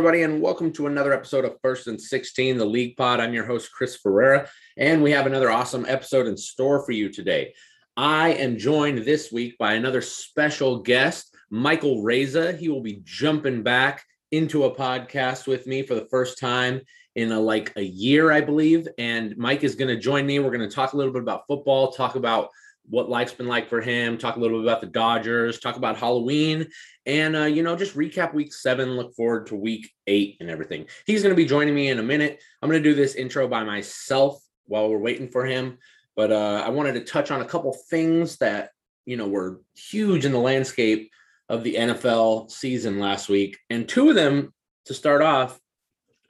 everybody, and welcome to another episode of First and 16, the League Pod. I'm your host, Chris Ferreira, and we have another awesome episode in store for you today. I am joined this week by another special guest, Michael Reza. He will be jumping back into a podcast with me for the first time in a, like a year, I believe. And Mike is going to join me. We're going to talk a little bit about football, talk about what life's been like for him, talk a little bit about the Dodgers, talk about Halloween, and uh, you know, just recap week seven, look forward to week eight and everything. He's going to be joining me in a minute. I'm going to do this intro by myself while we're waiting for him, but uh, I wanted to touch on a couple things that you know were huge in the landscape of the NFL season last week, and two of them to start off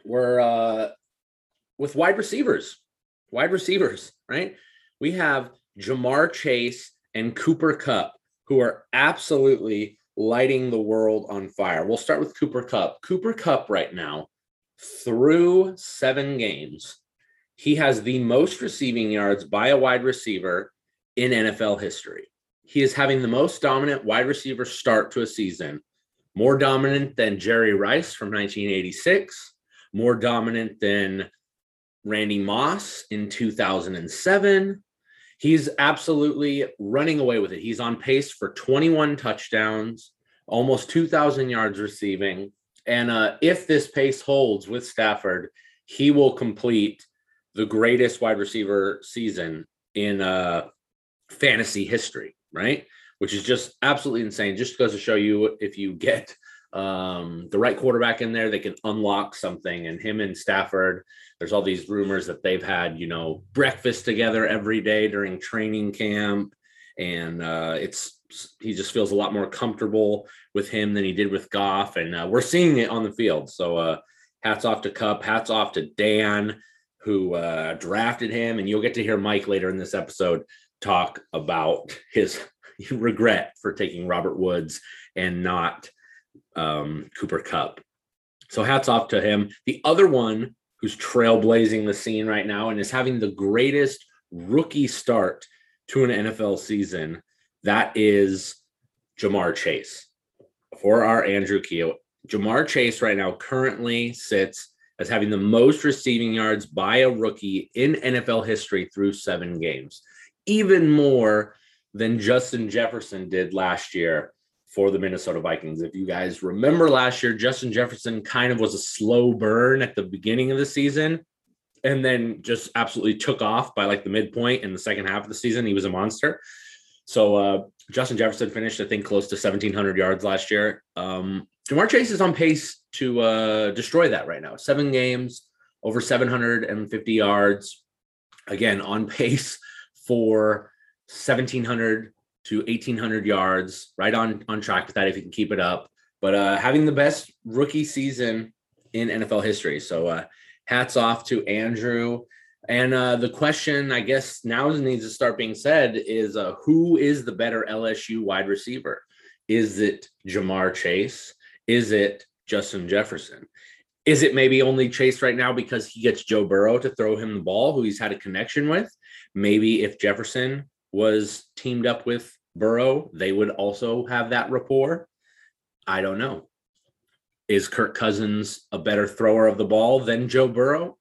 were uh, with wide receivers. Wide receivers, right? We have Ja'Marr Chase and Cooper Kupp, who are absolutely lighting the world on fire. We'll start with Cooper Kupp. Cooper Kupp, right now, through seven games, he has the most receiving yards by a wide receiver in NFL history. He is having the most dominant wide receiver start to a season, more dominant than Jerry Rice from 1986, more dominant than Randy Moss in 2007, he's absolutely running away with it. He's on pace for 21 touchdowns, almost 2,000 yards receiving. And uh, if this pace holds with Stafford, he will complete the greatest wide receiver season in uh, fantasy history, right? Which is just absolutely insane. Just goes to show you if you get um, the right quarterback in there, they can unlock something. And him and Stafford, there's all these rumors that they've had, you know, breakfast together every day during training camp. And uh, it's he just feels a lot more comfortable with him than he did with Goff. And uh, we're seeing it on the field. So uh, hats off to Kupp, hats off to Dan, who uh, drafted him. And you'll get to hear Mike later in this episode talk about his regret for taking Robert Woods and not um, Cooper Kupp. So hats off to him. The other one who's trailblazing the scene right now and is having the greatest rookie start to an NFL season, that is Ja'Marr Chase. For our Andrew Keo, Ja'Marr Chase right now currently sits as having the most receiving yards by a rookie in NFL history through seven games, even more than Justin Jefferson did last year for the Minnesota Vikings. If you guys remember last year, Justin Jefferson kind of was a slow burn at the beginning of the season and then just absolutely took off by like the midpoint in the second half of the season. He was a monster. So uh, Justin Jefferson finished, I think, close to 1,700 yards last year. Um, Ja'Marr Chase is on pace to uh, destroy that right now. Seven games, over 750 yards. Again, on pace for 1,700 to 1800 yards, right on on track with that if you can keep it up. But uh, having the best rookie season in NFL history. So uh, hats off to Andrew. And uh, the question, I guess, now needs to start being said is uh, who is the better LSU wide receiver? Is it Ja'Marr Chase? Is it Justin Jefferson? Is it maybe only Chase right now because he gets Joe Burrow to throw him the ball, who he's had a connection with? Maybe if Jefferson was teamed up with Burrow, they would also have that rapport. I don't know. Is Kirk Cousins a better thrower of the ball than Joe Burrow?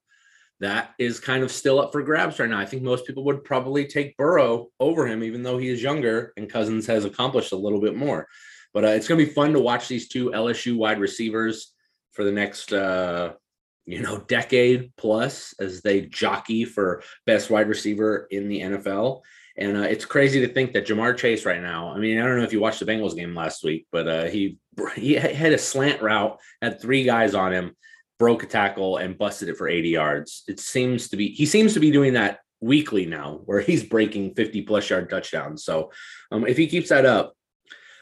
That is kind of still up for grabs right now. I think most people would probably take Burrow over him, even though he is younger and Cousins has accomplished a little bit more. But uh, it's going to be fun to watch these two LSU wide receivers for the next, uh, you know, decade plus as they jockey for best wide receiver in the NFL. And uh, it's crazy to think that Ja'Marr Chase right now. I mean, I don't know if you watched the Bengals game last week, but uh, he he had a slant route, had three guys on him, broke a tackle, and busted it for 80 yards. It seems to be he seems to be doing that weekly now, where he's breaking 50 plus yard touchdowns. So um, if he keeps that up,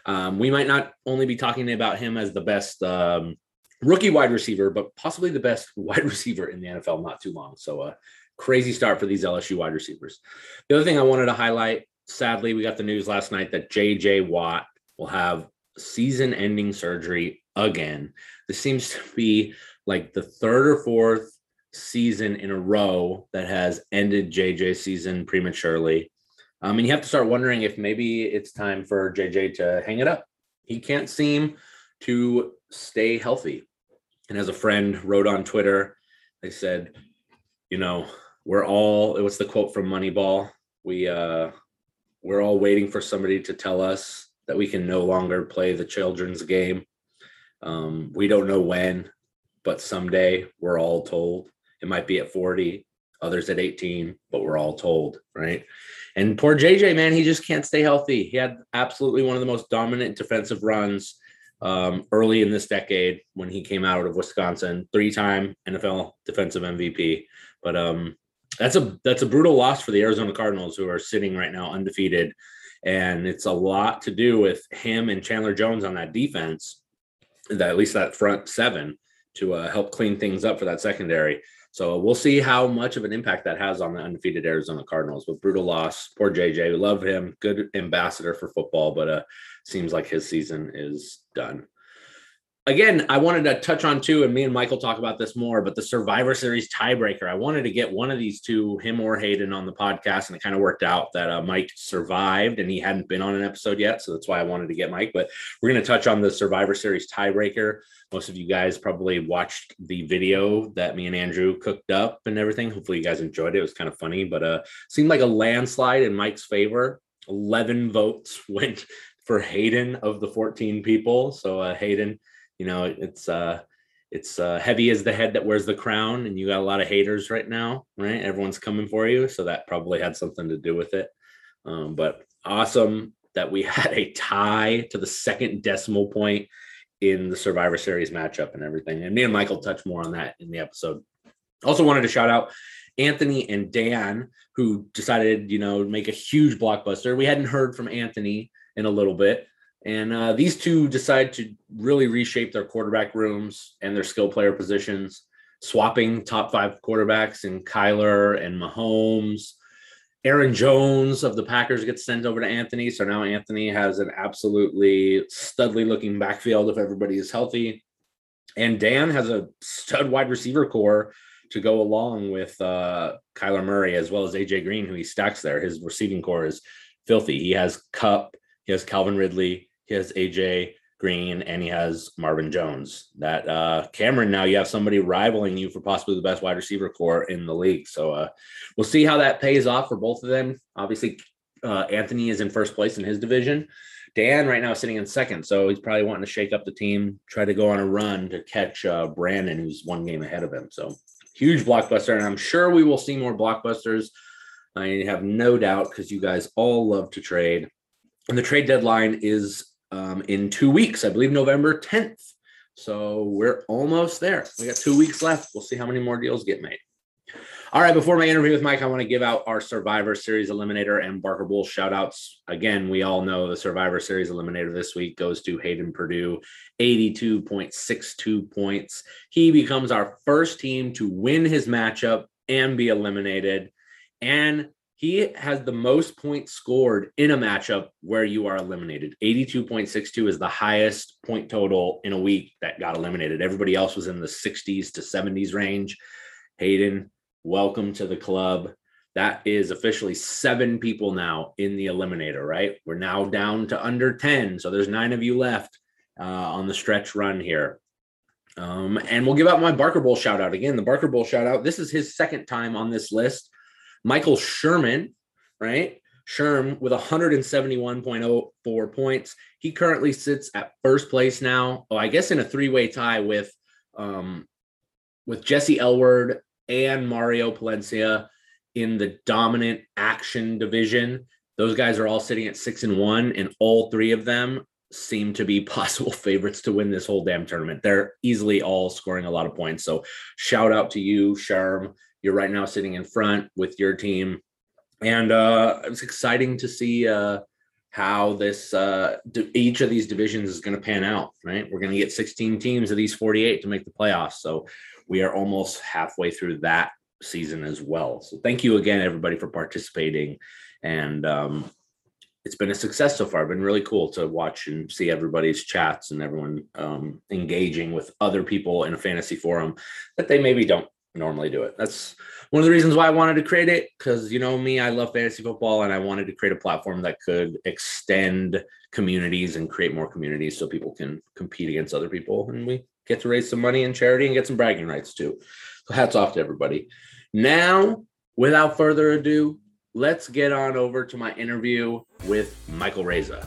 um, we might not only be talking about him as the best um, rookie wide receiver, but possibly the best wide receiver in the NFL not too long. So uh, crazy start for these LSU wide receivers. The other thing I wanted to highlight, sadly, we got the news last night that JJ Watt will have season ending surgery again. This seems to be like the third or fourth season in a row that has ended JJ's season prematurely. Um, and you have to start wondering if maybe it's time for JJ to hang it up. He can't seem to stay healthy. And as a friend wrote on Twitter, they said, you know, we're all it was the quote from Moneyball. We uh we're all waiting for somebody to tell us that we can no longer play the children's game. Um, we don't know when, but someday we're all told. It might be at 40, others at 18, but we're all told, right? And poor JJ, man, he just can't stay healthy. He had absolutely one of the most dominant defensive runs um, early in this decade when he came out of Wisconsin, three-time NFL defensive MVP. But um, that's a that's a brutal loss for the Arizona Cardinals, who are sitting right now undefeated, and it's a lot to do with him and Chandler Jones on that defense, that at least that front seven to uh, help clean things up for that secondary. So we'll see how much of an impact that has on the undefeated Arizona Cardinals. With brutal loss. Poor JJ, we love him, good ambassador for football, but uh, seems like his season is done again, I wanted to touch on too, and me and Michael talk about this more, but the Survivor Series tiebreaker. I wanted to get one of these two, him or Hayden, on the podcast, and it kind of worked out that uh, Mike survived and he hadn't been on an episode yet. So that's why I wanted to get Mike. But we're going to touch on the Survivor Series tiebreaker. Most of you guys probably watched the video that me and Andrew cooked up and everything. Hopefully, you guys enjoyed it. It was kind of funny, but uh, seemed like a landslide in Mike's favor. 11 votes went for Hayden of the 14 people. So, uh, Hayden, you know it's uh it's uh, heavy as the head that wears the crown and you got a lot of haters right now right? Everyone's coming for you so that probably had something to do with it. Um, but awesome that we had a tie to the second decimal point in the survivor series matchup and everything and me and michael touch more on that in the episode. Also wanted to shout out anthony and dan who decided you know make a huge blockbuster. We hadn't heard from anthony in a little bit and uh, these two decide to really reshape their quarterback rooms and their skill player positions, swapping top five quarterbacks in Kyler and Mahomes. Aaron Jones of the Packers gets sent over to Anthony. So now Anthony has an absolutely studly looking backfield if everybody is healthy. And Dan has a stud wide receiver core to go along with uh, Kyler Murray as well as AJ Green, who he stacks there. His receiving core is filthy. He has Kupp, he has Calvin Ridley, he has AJ Green, and he has Marvin Jones. That uh, Cameron, now you have somebody rivaling you for possibly the best wide receiver core in the league. So uh, we'll see how that pays off for both of them. Obviously, uh, Anthony is in first place in his division. Dan right now is sitting in second, so he's probably wanting to shake up the team, try to go on a run to catch uh, Brandon, who's one game ahead of him. So huge blockbuster, and I'm sure we will see more blockbusters. I have no doubt because you guys all love to trade. And the trade deadline is um, in two weeks, I believe November 10th. So we're almost there. We got two weeks left. We'll see how many more deals get made. All right, before my interview with Mike, I want to give out our Survivor Series Eliminator and Barker Bowl shout outs. Again, we all know the Survivor Series Eliminator this week goes to Hayden Purdue, 82.62 points. He becomes our first team to win his matchup and be eliminated. And he has the most points scored in a matchup where you are eliminated. 82.62 is the highest point total in a week that got eliminated. Everybody else was in the 60s to 70s range. Hayden, welcome to the club. That is officially seven people now in the eliminator, right? We're now down to under 10. So there's nine of you left uh, on the stretch run here. Um, and we'll give out my Barker Bowl shout out again. The Barker Bowl shout out. This is his second time on this list. Michael Sherman, right? Sherm with 171.04 points. He currently sits at first place now. Oh, I guess in a three-way tie with um with Jesse Elward and Mario Palencia in the dominant action division. Those guys are all sitting at six and one, and all three of them seem to be possible favorites to win this whole damn tournament. They're easily all scoring a lot of points. So shout out to you, Sherm. You're right now sitting in front with your team, and uh, it's exciting to see uh, how this uh, each of these divisions is going to pan out. Right, we're going to get 16 teams of these 48 to make the playoffs, so we are almost halfway through that season as well. So thank you again, everybody, for participating, and um, it's been a success so far. It's Been really cool to watch and see everybody's chats and everyone um, engaging with other people in a fantasy forum that they maybe don't normally do it. That's one of the reasons why I wanted to create it because you know me, I love fantasy football and I wanted to create a platform that could extend communities and create more communities so people can compete against other people. And we get to raise some money in charity and get some bragging rights too. So hats off to everybody. Now, without further ado, let's get on over to my interview with Michael Reza.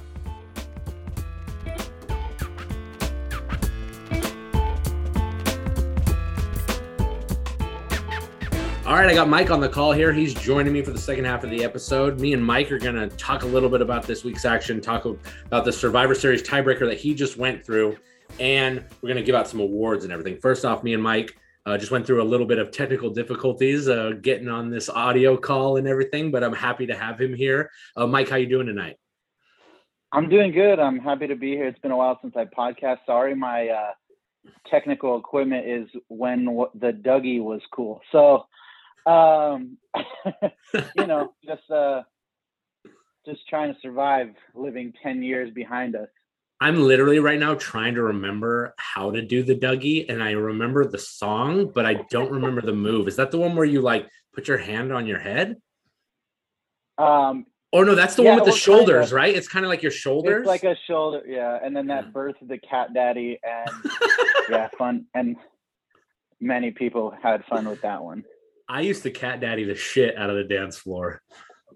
All right, I got Mike on the call here. He's joining me for the second half of the episode. Me and Mike are going to talk a little bit about this week's action, talk about the Survivor Series tiebreaker that he just went through, and we're going to give out some awards and everything. First off, me and Mike uh, just went through a little bit of technical difficulties uh, getting on this audio call and everything, but I'm happy to have him here. Uh, Mike, how you doing tonight? I'm doing good. I'm happy to be here. It's been a while since I podcast. Sorry, my uh, technical equipment is when the Dougie was cool. So um, you know, just uh, just trying to survive living 10 years behind us. I'm literally right now trying to remember how to do the Dougie, and I remember the song, but I don't remember the move. Is that the one where you like put your hand on your head? Um, oh no, that's the yeah, one with the shoulders, kind of, right? It's kind of like your shoulders, it's like a shoulder, yeah. And then that birth of the cat daddy, and yeah, fun. And many people had fun with that one. I used to cat daddy the shit out of the dance floor.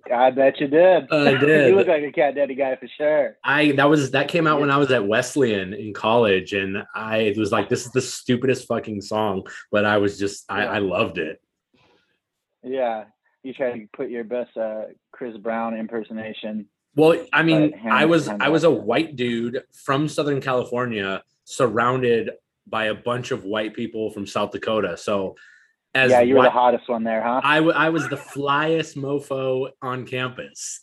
I bet you did. Uh, I did. you look like a cat daddy guy for sure. I that was that came out when I was at Wesleyan in college, and I was like, "This is the stupidest fucking song," but I was just I, I loved it. Yeah, you try to put your best uh, Chris Brown impersonation. Well, I mean, I was I was a white dude from Southern California, surrounded by a bunch of white people from South Dakota, so as yeah, you were the hottest one there, huh? I, w- I was the flyest mofo on campus.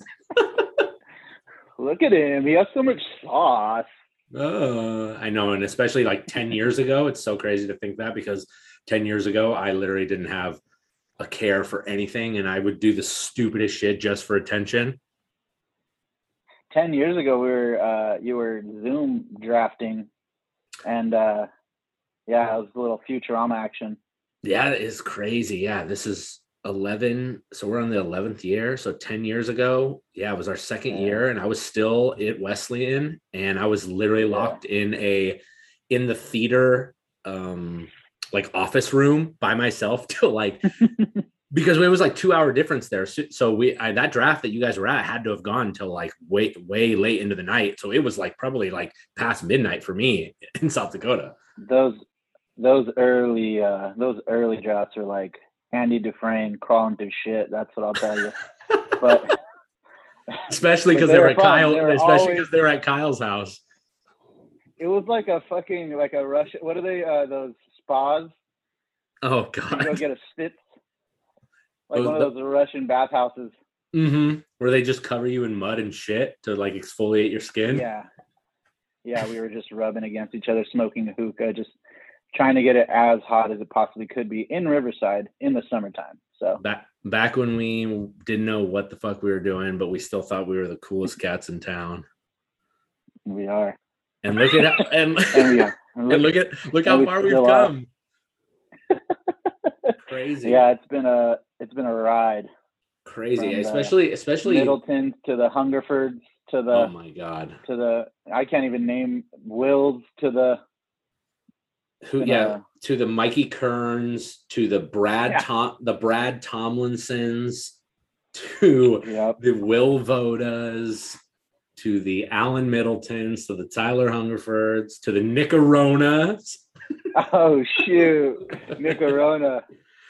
Look at him. He has so much sauce. Uh, I know. And especially like 10 years ago, it's so crazy to think that because 10 years ago, I literally didn't have a care for anything and I would do the stupidest shit just for attention. 10 years ago, we were, uh, you were Zoom drafting and, uh, yeah, it was a little Futurama action. Yeah, it is crazy. Yeah, this is 11. So we're on the 11th year. So 10 years ago, yeah, it was our second yeah. year. And I was still at Wesleyan and I was literally locked yeah. in a, in the theater, um, like office room by myself to like, because it was like two hour difference there. So, so we, I, that draft that you guys were at had to have gone until like way, way late into the night. So it was like probably like past midnight for me in South Dakota. Those, those early uh those early drafts are like Andy Dufresne crawling through shit. That's what I'll tell you. but especially because they, they, were at Kyle, especially because they were at Kyle's house. It was like a fucking like a Russian. What are they? Uh, those spas? Oh god! You go get a spitz. Like one of those Russian bathhouses. Mm-hmm. Where they just cover you in mud and shit to like exfoliate your skin. Yeah. Yeah, we were just rubbing against each other, smoking a hookah, just trying to get it as hot as it possibly could be in Riverside in the summertime. So back back when we didn't know what the fuck we were doing, but we still thought we were the coolest cats in town. We are. And look at and, and, look, and look at look how far we've come. Crazy. Yeah, it's been a it's been a ride. Crazy, uh, especially especially Middleton to the Hungerfords to the Oh my god. To the I can't even name Wills to the who yeah uh, to the Mikey Kearns to the Brad yeah. Tom the Brad Tomlinsons to yep. the Will Vodas to the Alan Middletons to the Tyler Hungerfords to the Nicaronas. oh shoot, Nicarona!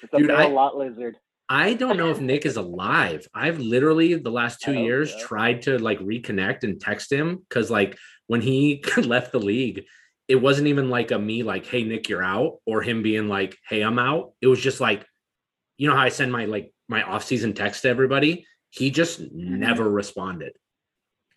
It's a Dude, I, lot lizard. I don't know if Nick is alive. I've literally the last two years tried to like reconnect and text him because like when he left the league, it wasn't even like a me like, hey Nick, you're out, or him being like, hey, I'm out. It was just like, you know how I send my like my off-season text to everybody? He just mm-hmm. never responded.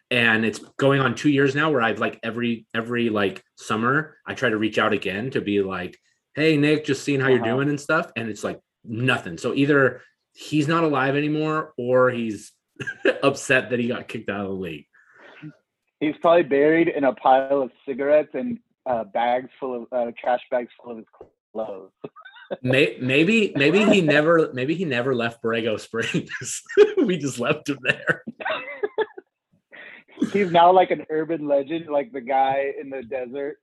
And it's going on two years now where I've like every every like summer I try to reach out again to be like, hey Nick, just seeing how uh-huh. you're doing and stuff. And it's like nothing. So either he's not alive anymore or he's upset that he got kicked out of the league. He's probably buried in a pile of cigarettes and uh, bags full of uh, trash bags full of his clothes. maybe maybe he never maybe he never left Borrego Springs. we just left him there. He's now like an urban legend, like the guy in the desert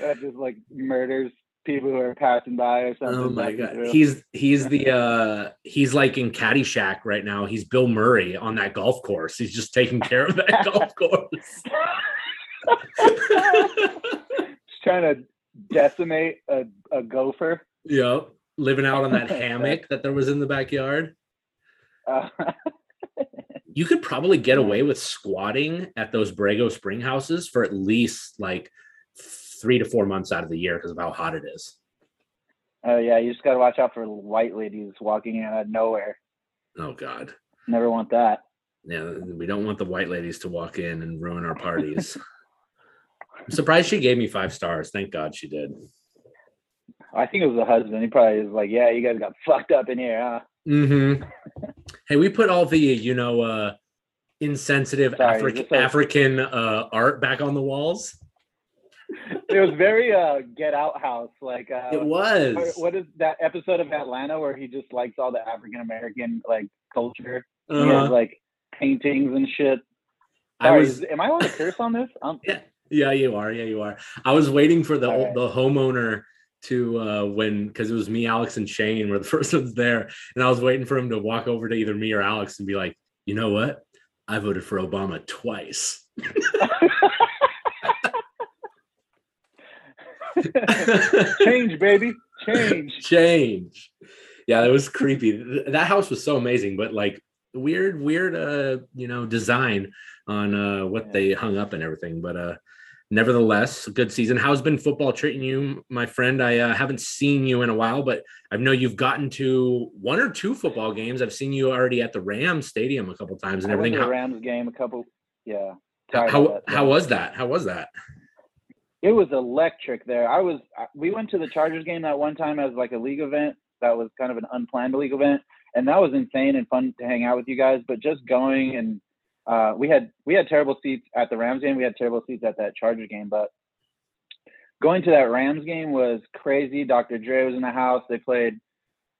that just like murders people who are passing by or something. oh my god, true. he's he's the uh he's like in Caddyshack right now. He's Bill Murray on that golf course. He's just taking care of that golf course. Just trying to decimate a, a gopher. yep, living out on that hammock that there was in the backyard. Uh, You could probably get away with squatting at those Borrego Spring houses for at least like three to four months out of the year because of how hot it is. oh yeah, you just gotta watch out for white ladies walking in out of nowhere. Oh God. Never want that. Yeah, we don't want the white ladies to walk in and ruin our parties. I'm surprised she gave me five stars. Thank God she did. I think it was the husband. He probably was like, "Yeah, you guys got fucked up in here, huh?" Mm-hmm. Hey, we put all the you know uh insensitive Sorry, Afri- African uh art back on the walls. It was very uh Get Out House, like uh, It was. what- is that episode of Atlanta where he just likes all the African American like culture? He has Uh-huh. like paintings and shit. I was am I allowed to curse on this? Um, Yeah, you are. Yeah, you are. I was waiting for the right. the homeowner to uh when because it was me, Alex, and Shane were the first ones there, and I was waiting for him to walk over to either me or Alex and be like, you know what? I voted for Obama twice. change, baby, change. Change. Yeah, that was creepy. That house was so amazing, but like weird, weird uh, you know, design on uh what Yeah. they hung up and everything. But uh nevertheless, good season. How's been football treating you, my friend? I uh, haven't seen you in a while, but I know you've gotten to one or two football games. I've seen you already at the Rams Stadium a couple times and I went everything. to the Rams game a couple. Yeah. how, how, how was that? How was that? It was electric there. I was. We went to the Chargers game that one time as like a league event. That was kind of an unplanned league event, and that was insane and fun to hang out with you guys. But just going and uh, we had we had terrible seats at the Rams game. We had terrible seats at that Chargers game, but going to that Rams game was crazy. Dr. Dre was in the house. They played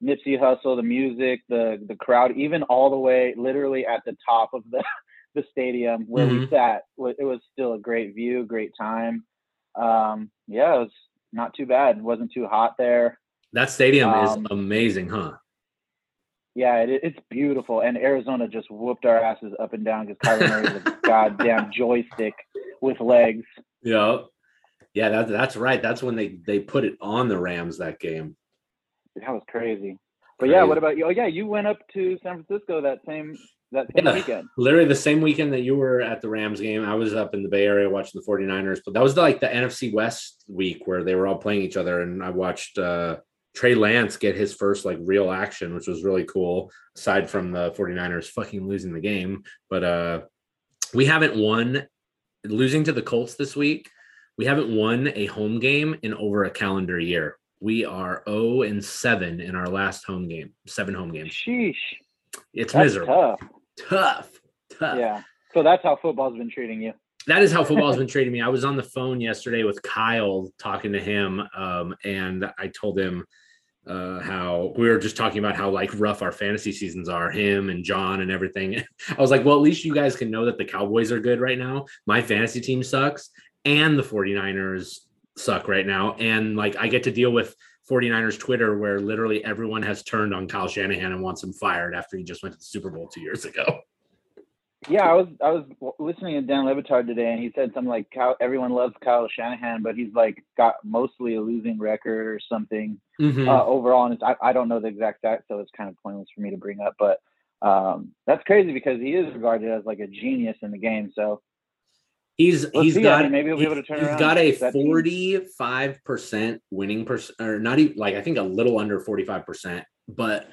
Nipsey Hussle, the music, the the crowd, even all the way literally at the top of the the stadium where we Mhm. sat. It was still a great view, great time. Um, yeah, it was not too bad. It wasn't too hot there. That stadium is Um, amazing, huh? Yeah, it, it's beautiful. And Arizona just whooped our asses up and down because Kyler Murray is a goddamn joystick with legs. Yeah. Yeah, that, that's right. That's when they they put it on the Rams that game. That was crazy. But yeah, what about you? Oh yeah, you went up to San Francisco that same that Yeah. weekend. Literally the same weekend that you were at the Rams game, I was up in the Bay Area watching the 49ers, but that was like the NFC West week where they were all playing each other and I watched uh Trey Lance get his first like real action, which was really cool, aside from the 49ers fucking losing the game. But uh we haven't won losing to the Colts this week. We haven't won a home game in over a calendar year. We are 0 and 7 in our last home game, seven home games. Sheesh, It's that's miserable. tough. Tough. Tough. Yeah. So that's how football's been treating you. that is how football has been treating me. I was on the phone yesterday with Kyle talking to him, um, and I told him uh, how we were just talking about how like rough our fantasy seasons are, him and John and everything. I was like, well, at least you guys can know that the Cowboys are good right now. My fantasy team sucks, and the 49ers suck right now. And like I get to deal with 49ers Twitter where literally everyone has turned on Kyle Shanahan and wants him fired after he just went to the Super Bowl two years ago. Yeah, I was I was listening to Dan Le Batard today, and he said something like Kyle, everyone loves Kyle Shanahan, but he's like got mostly a losing record or something Mhm. uh, overall. And it's, I, I don't know the exact stat, so it's kind of pointless for me to bring up. But um, that's crazy because he is regarded as like a genius in the game. So He's Let's he's see, I got mean, maybe he'll be able to turn he's around got a forty five percent winning percent or not even like I think a little under forty five percent, but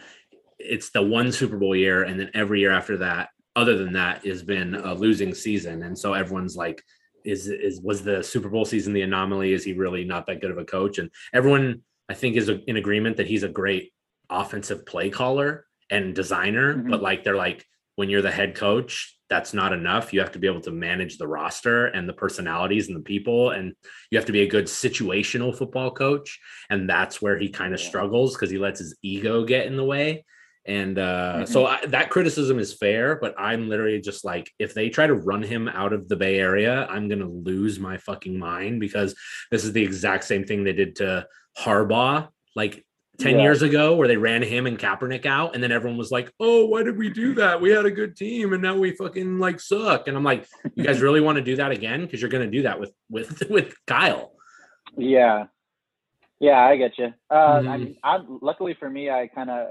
it's the one Super Bowl year, and then every year after that, other than that, has been a losing season, and so everyone's like, is is was the Super Bowl season the anomaly? Is he really not that good of a coach? And everyone I think is in agreement that he's a great offensive play caller and designer, Mhm. but like they're like when you're the head coach, that's not enough. You have to be able to manage the roster and the personalities and the people, and you have to be a good situational football coach. And that's where he kind of Yeah. struggles because he lets his ego get in the way. And uh, Mhm. so I, that criticism is fair, but I'm literally just like, if they try to run him out of the Bay Area, I'm gonna lose my fucking mind because this is the exact same thing they did to Harbaugh like 10 Yeah. years ago, where they ran him and Kaepernick out, and then everyone was like, "Oh, why did we do that? We had a good team, and now we fucking like suck." And I'm like, "You guys really want to do that again? Because you're gonna do that with with with Kyle." Yeah, yeah, I get you. Uh, Mhm. I mean, I'm luckily for me, I kind of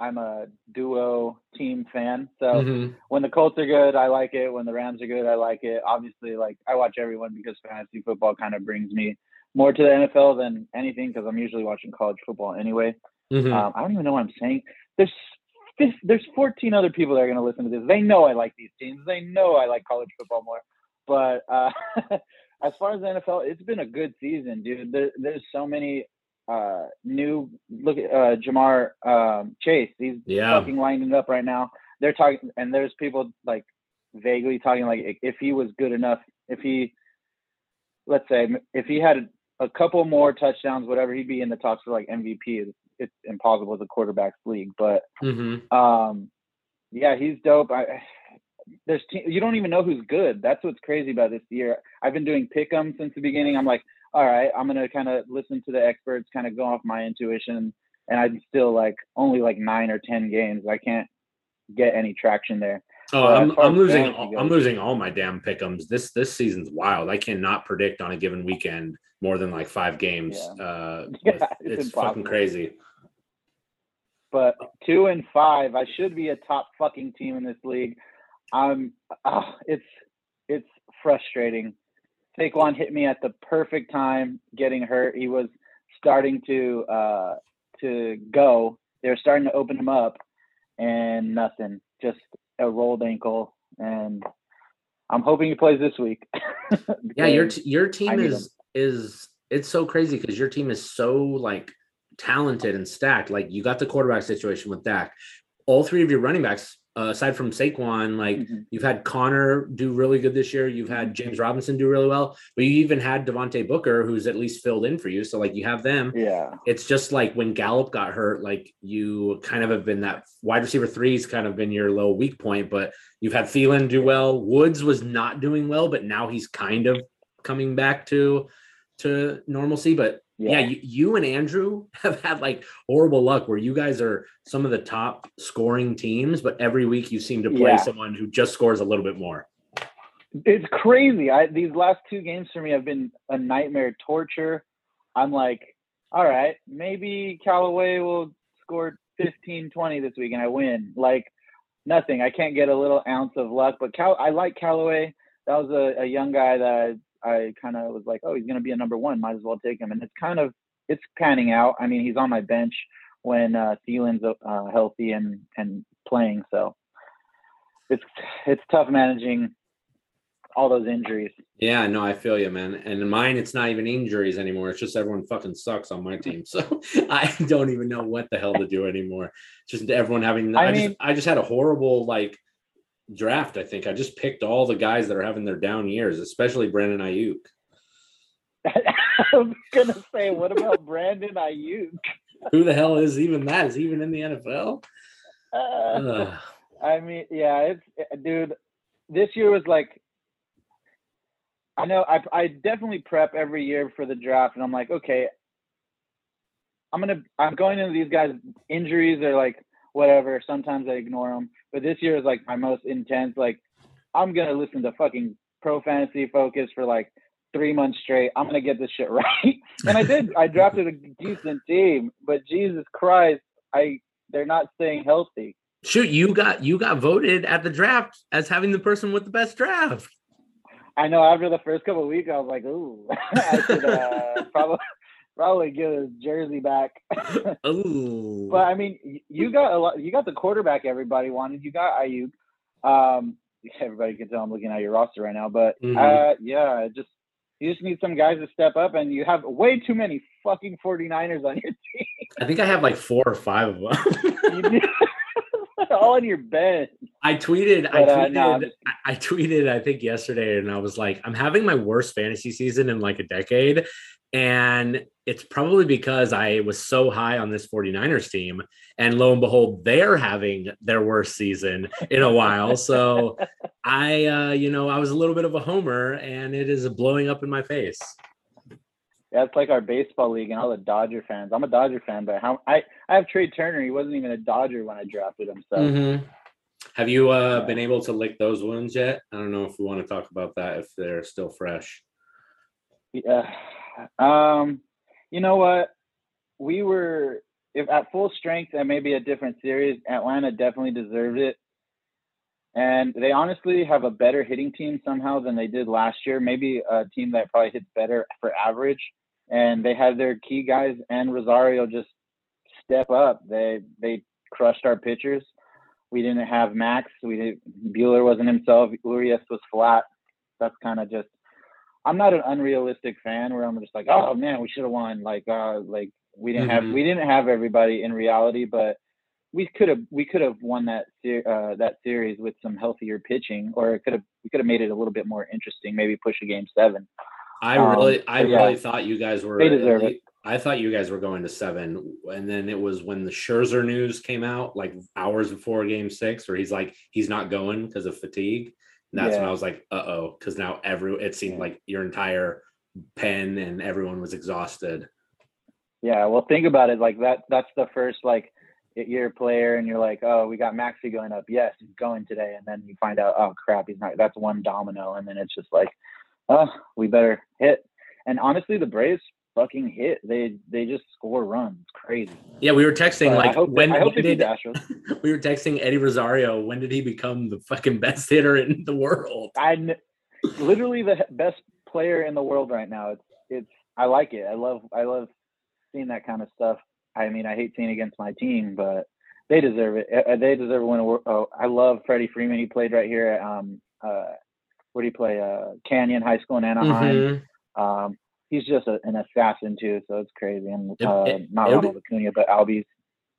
I'm a duo team fan. So Mhm. when the Colts are good, I like it. When the Rams are good, I like it. Obviously, like I watch everyone because fantasy football kind of brings me more to the NFL than anything because I'm usually watching college football anyway. Mhm. Um, I don't even know what I'm saying. There's there's 14 other people that are going to listen to this. They know I like these teams. They know I like college football more. But uh, as far as the NFL, it's been a good season, dude. There, there's so many uh, new. Look at uh, Ja'Marr um, Chase. He's Yeah. fucking lining up right now. They're talking, and there's people like vaguely talking like if he was good enough, if he, let's say, if he had a couple more touchdowns, whatever, he'd be in the talks for like MVP. It's, it's impossible as a quarterback's league, but Mhm. um, yeah, he's dope. I there's te- you don't even know who's good. That's what's crazy about this year. I've been doing pick'em since the beginning. I'm like, all right, I'm gonna kind of listen to the experts, kind of go off my intuition, and I'm still like only like nine or ten games. I can't get any traction there. Oh, I'm, I'm losing. all- I'm losing all my damn pickums. This this season's wild. I cannot predict on a given weekend more than like five games. Yeah. Uh, Yeah, with- it's it's fucking crazy. But two and five, I should be a top fucking team in this league. I'm. ah, it's it's frustrating. Saquon hit me at the perfect time, getting hurt. He was starting to uh, to go. They were starting to open him up, and nothing. Just a rolled ankle, and I'm hoping he plays this week. Yeah, your t- your team is is it's so crazy because your team is so like talented and stacked. Like you got the quarterback situation with Dak. All three of your running backs, uh, aside from Saquon, like Mhm. you've had Conner do really good this year. You've had James Robinson do really well, but you even had Devontae Booker, who's at least filled in for you. So like you have them. yeah, It's just like when Gallup got hurt, like you kind of have been that wide receiver three's kind of been your low weak point, but you've had Thielen do well. Woods was not doing well, but now he's kind of coming back to to normalcy. But yeah, yeah, you, you and Andrew have had like horrible luck where you guys are some of the top scoring teams, but every week you seem to play Yeah. someone who just scores a little bit more. it's crazy. I these last two games for me have been a nightmare torture. I'm like, all right, maybe Callaway will score 15, 20 this week and I win. Like nothing. I can't get a little ounce of luck. But Cal I like Callaway. That was a, a young guy that I, kind of was like, oh, he's gonna be a number one. Might as well take him. And it's kind of it's panning out. I mean, he's on my bench when uh, Thielen's uh, healthy and and playing. So it's it's tough managing all those injuries. Yeah, no, I feel you, man. And in mine, it's not even injuries anymore. It's just everyone fucking sucks on my team. So I don't even know what the hell to do anymore. Just everyone having. I, I just mean- I just had a horrible like draft. I think I just picked all the guys that are having their down years, especially Brandon Aiyuk. I was gonna say, what about Brandon Aiyuk? Who the hell is even that? Is he even in the NFL? Uh, I mean, yeah, it's dude. This year was like, I know I I definitely prep every year for the draft, and I'm like, okay, I'm gonna I'm going into these guys injuries or like whatever. Sometimes I ignore them, but this year is like my most intense. Like, I'm gonna listen to fucking Pro Fantasy Focus for like three months straight. I'm gonna get this shit right, and I did. I drafted a decent team, but Jesus Christ, I they're not staying healthy. Shoot, you got you got voted at the draft as having the person with the best draft. I know after the first couple of weeks, I was like, ooh, I should uh, probably probably get his jersey back. Oh, but I mean, you got a lot. You got the quarterback everybody wanted. You got Aiyuk. Um, everybody can tell I'm looking at your roster right now, but Mhm. uh, yeah, just you just need some guys to step up, and you have way too many fucking 49ers on your team. I think I have like four or five of them. All on your bench. I tweeted, I But, uh, tweeted, no, just- I, I tweeted, I think yesterday, and I was like, I'm having my worst fantasy season in like a decade. And it's probably because I was so high on this 49ers team, and lo and behold, they're having their worst season in a while. So I, uh, you know, I was a little bit of a homer, and it is blowing up in my face. Yeah, it's like our baseball league and all the Dodger fans. I'm a Dodger fan, but how I I have Trea Turner. He wasn't even a Dodger when I drafted him. So. Mm-hmm. Have you uh, been able to lick those wounds yet? I don't know if we want to talk about that if they're still fresh. Yeah. Um, you know what? We were if at full strength and maybe a different series, Atlanta definitely deserved it. And they honestly have a better hitting team somehow than they did last year. Maybe a team that probably hits better for average. And they had their key guys and Rosario just step up. They they crushed our pitchers. We didn't have Max. We didn't. Buehler wasn't himself. Urias was flat. That's kind of just I'm not an unrealistic fan where I'm just like, oh man, we should have won. Like, uh, like we didn't mm-hmm. have we didn't have everybody in reality, but we could have we could have won that uh, that series with some healthier pitching, or it could have we could have made it a little bit more interesting. Maybe push a game seven. I really, um, I yeah, really thought you guys were. They deserve it. I thought you guys were going to seven, and then it was when the Scherzer news came out, like hours before Game Six, where he's like he's not going because of fatigue. And that's yeah. when I was like, uh oh, because now every it seemed like your entire pen and everyone was exhausted. Yeah, well, think about it. Like that. That's the first like you're a player and you're like, oh, we got Maxey going up. Yes, he's going today. And then you find out, oh crap, he's not. That's one domino. And then it's just like, oh, we better hit. And honestly, the Braves fucking hit. They they just score runs. Crazy. Yeah, we were texting but like when, when did we were texting Eddie Rosario. When did he become the fucking best hitter in the world? I literally the best player in the world right now. It's it's I like it. I love I love seeing that kind of stuff. I mean, I hate seeing against my team, but they deserve it. Uh, they deserve to win. Oh, I love Freddie Freeman. He played right here at um uh where do you play? Uh, Canyon High School in Anaheim. Mm-hmm. Um, he's just a, an assassin too, so it's crazy. And uh, it, not Ronald Acuna, but Albies.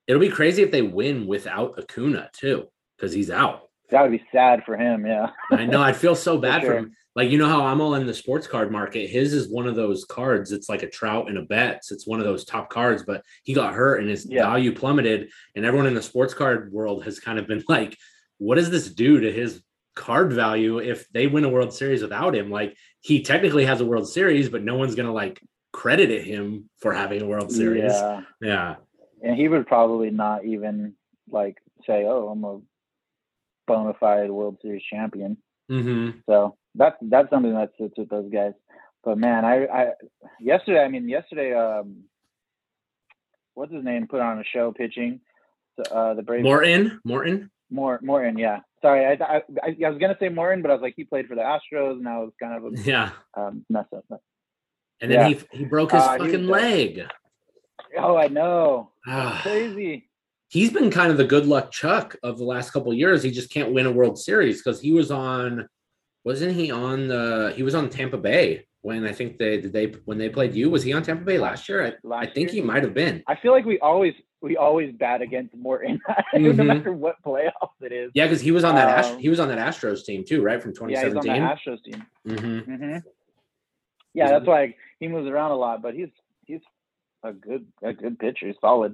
It'll be crazy if they win without Acuna too, because he's out. That would be sad for him. Yeah. I know. I'd feel so bad for, sure. for him. Like you know how I'm all in the sports card market. His is one of those cards. It's like a Trout and a Betts. It's one of those top cards, but he got hurt and his yeah. value plummeted. And everyone in the sports card world has kind of been like, "What does this do to his card value if they win a World Series without him. Like he technically has a World Series, but no one's gonna like credit him for having a World Series. Yeah. Yeah. And he would probably not even like say, "Oh, I'm a bona fide World Series champion." Mm-hmm. So that's that's something that sits with those guys. But man, I, I yesterday, I mean, yesterday, um, what's his name put on a show pitching. Uh, the Braves. Morton. Morton. More Morton, yeah. Sorry, I, I, I was gonna say Morton, but I was like, he played for the Astros, and that was kind of a yeah um, mess up. But, and then yeah. he he broke his uh, fucking leg. Oh, I know. crazy. He's been kind of the good luck Chuck of the last couple years. He just can't win a World Series because he was on, wasn't he on the? He was on Tampa Bay when I think they did they when they played you. Was he on Tampa Bay last year? I, last I think year? he might have been. I feel like we always we always bat against Morton, mm-hmm. no matter what playoffs it is. Yeah, because he was on that um, he was on that Astros team too, right? From 2017. Yeah, he's on that Astros team. Mm-hmm. Mm-hmm. Yeah, that's why he moves around a lot, but he's he's a good a good pitcher. He's solid.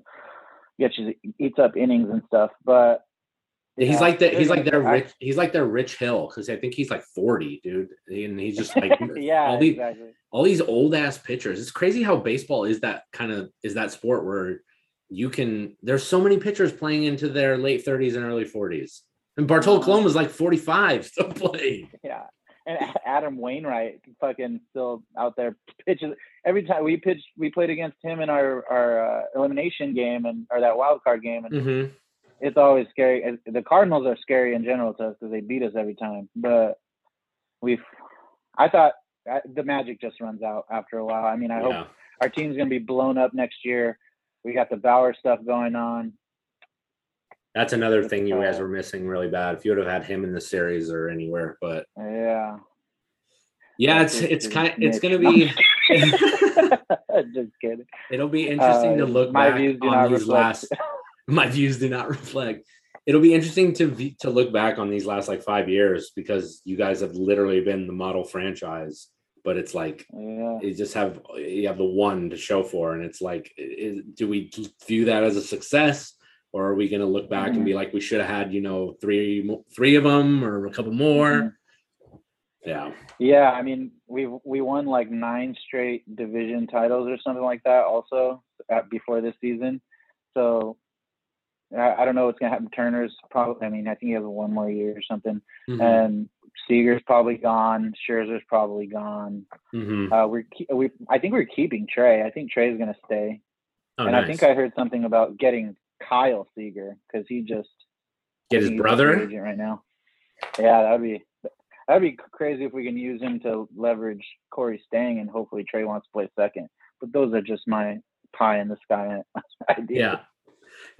Gets you eats up innings and stuff, but he's like the he's like their rich he's like their Rich Hill because I think he's like 40, dude. And he's just like yeah, all these exactly. all these old ass pitchers. It's crazy how baseball is that kind of is that sport where you can there's so many pitchers playing into their late 30s and early 40s. And Bartolo Colon was like 45 still playing. Yeah. And Adam Wainwright fucking still out there pitches every time we pitched we played against him in our our uh, elimination game and or that wild card game and mm-hmm it's always scary. The Cardinals are scary in general to us because they beat us every time. But we've, I thought the magic just runs out after a while. I mean, I yeah. hope our team's going to be blown up next year. We got the Bauer stuff going on. That's another thing you guys were missing really bad. If you would have had him in the series or anywhere, but yeah, yeah, it's it's kind it's going to be. just kidding. It'll be interesting uh, to look back on these last my views do not reflect. It'll be interesting to to look back on these last like five years because you guys have literally been the model franchise but it's like Yeah. you just have you have the one to show for, and it's like, is, do we view that as a success, or are we going to look back and Mm-hmm. be like, we should have had you know three three of them or a couple more? Mhm. Yeah. Yeah, I mean, we we won like nine straight division titles or something like that. Also, at, before this season, so I, I don't know what's gonna happen. Turner's probably. I mean, I think he has one more year or something, Mhm. and Seager's probably gone. Scherzer's probably gone. Mhm. Uh, we're we. I think we're keeping Trey. I think Trey's gonna stay, Oh, and nice. I think I heard something about getting Kyle Seager because he just Get his think he's a free brother. agent right now. Yeah, that would be that'd be crazy if we can use him to leverage Corey staying and hopefully Trey wants to play second. But those are just my pie in the sky ideas. Yeah.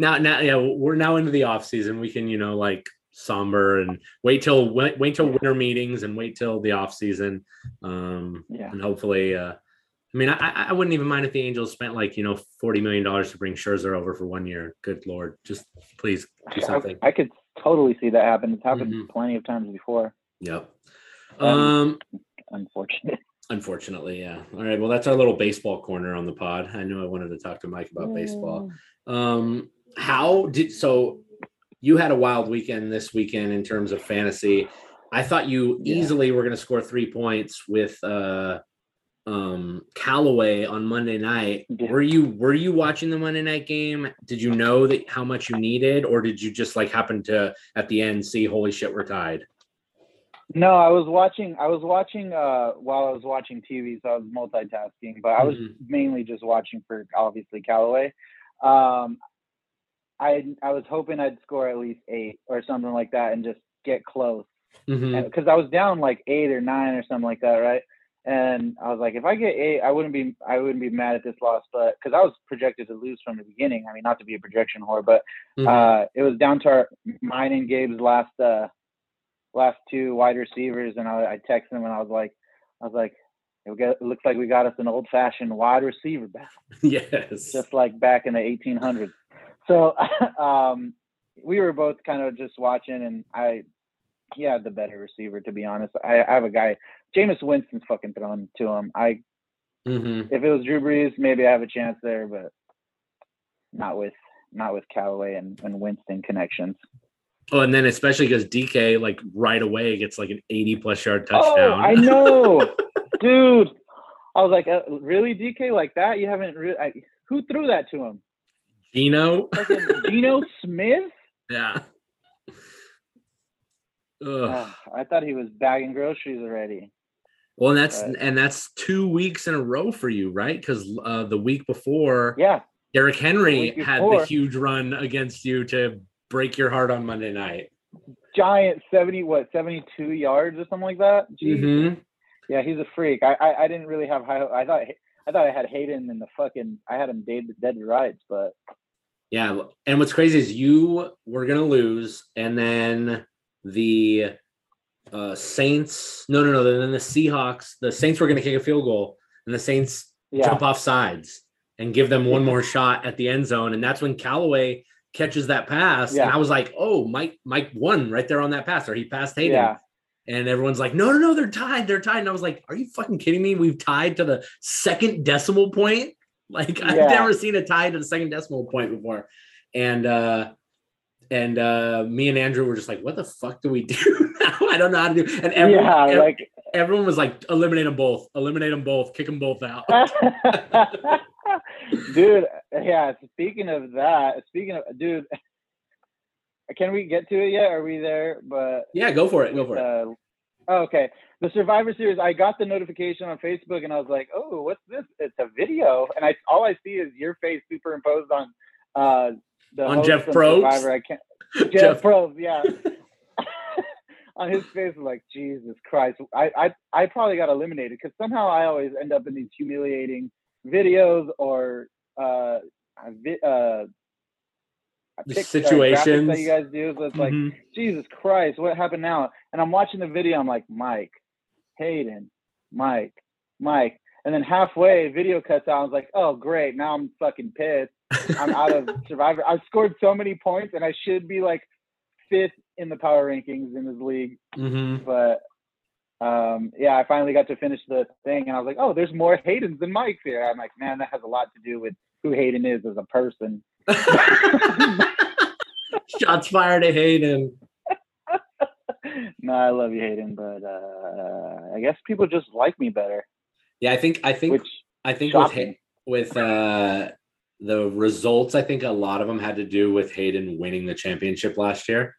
Now, now, yeah, we're now into the off season. We can, you know, like somber and wait till wait, wait till winter meetings and wait till the off season. Um, Yeah. and hopefully, uh, I mean, I, I wouldn't even mind if the Angels spent like you know forty million dollars to bring Scherzer over for one year. Good lord, just please do I, something. I could totally see that happen. It's happened Mhm. plenty of times before. Yep. Um, Um, Unfortunate. unfortunately, yeah. All right. Well, that's our little baseball corner on the pod. I knew I wanted to talk to Mike about baseball. Um, how did so? You had a wild weekend this weekend in terms of fantasy. I thought you Yeah. easily were going to score three points with uh, um, Callaway on Monday night. Yeah. Were you were you watching the Monday night game? Did you know that how much you needed, or did you just like happen to at the end see holy shit we're tied? No, I was watching. I was watching uh, while I was watching TV, so I was multitasking. But I was Mhm. mainly just watching for obviously Callaway. Um, I I was hoping I'd score at least eight or something like that, and just get close. Because I was down like eight or nine or something like that, right? And I was like, if I get eight, I wouldn't be I wouldn't be mad at this loss, but because I was projected to lose from the beginning. I mean, not to be a projection whore, but Mhm. uh, it was down to our, mine and Gabe's last uh, last two wide receivers, and I, I texted him and I was like, I was like, it, looks like we got us an old fashioned wide receiver back, yes. just like back in the 1800s. So um, we were both kind of just watching, and I he had the better receiver to be honest. I, I have a guy, Jameis Winston's fucking throwing to him. I Mhm. if it was Drew Brees, maybe I have a chance there, but not with not with Callaway and, and Winston connections. Oh, and then especially because DK like right away gets like an 80 plus yard Oh, touchdown. I know, dude. I was like, uh, really, DK, like that? You haven't really? I, who threw that to him? Gino. Geno Smith? Yeah. Ugh. Ah, I thought he was bagging groceries already. Well, and that's Right. and that's two weeks in a row for you, right? Because uh, the week before, Yeah, Derrick Henry week had the huge run against you to break your heart on Monday night. giant seventy what seventy two yards or something like that. Mhm. Yeah, he's a freak. I, I I didn't really have high. I thought I thought I had Hayden in the fucking. I had him dead dead to rights, but Yeah, and what's crazy is you were gonna lose, and then the uh Saints. No, no, no. Then the Seahawks. The Saints were gonna kick a field goal, and the Saints yeah, jump off sides and give them one more shot at the end zone. And that's when Callaway catches that pass. Yeah. And I was like, oh, Mike, Mike won right there on that pass, or he passed Hayden. yeah. And everyone's like, no, no, no, they're tied. They're tied. And I was like, are you fucking kidding me? We've tied to the second decimal point. Like I've never seen a tie to the second decimal point before. And uh and uh me and Andrew were just like, what the fuck do we do now? I don't know how to do. And everyone, yeah, like everyone was like, eliminate them both, eliminate them both, kick them both out. dude. Yeah. Speaking of that, speaking of dude, can we get to it yet? Are we there? But Yeah, go for it. Go for it. Oh, okay. The Survivor Series. I got the notification on Facebook, and I was like, "Oh, what's this? It's a video." And I all I see is your face superimposed on uh, the On Jeff Probst? Survivor. I can't. Jeff, Jeff- Probst, yeah. on his face, I'm like Jesus Christ. I I I probably got eliminated because somehow I always end up in these humiliating videos or uh, vi- uh, Situations. that you guys do. So it's like. Mhm. Jesus Christ, what happened now? And I'm watching the video. I'm like, Mike, Hayden, Mike, Mike. And then halfway, video cuts out. I was like, oh, great. Now I'm fucking pissed. I'm out of Survivor. I've scored so many points, and I should be like fifth in the power rankings in this league. Mhm. But um, yeah, I finally got to finish the thing, and I was like, oh, there's more Haydens than Mike's here. I'm like, man, that has a lot to do with who Hayden is as a person. Shots fired at Hayden. no, I love you, Hayden, but uh, I guess people just like me better. Yeah, I think I think Which I think with with uh the results, I think a lot of them had to do with Hayden winning the championship last year.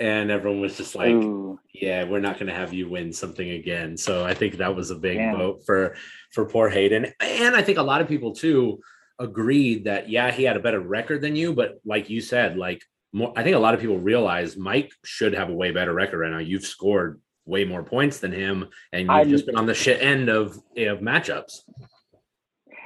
And everyone was just like, Ooh, yeah, we're not going to have you win something again. So I think that was a big Damn. vote for for poor Hayden. And I think a lot of people too agreed that yeah, he had a better record than you, but like you said, like more I think a lot of people realize Mike should have a way better record right now. You've scored way more points than him and you've I- just been on the shit end of of matchups.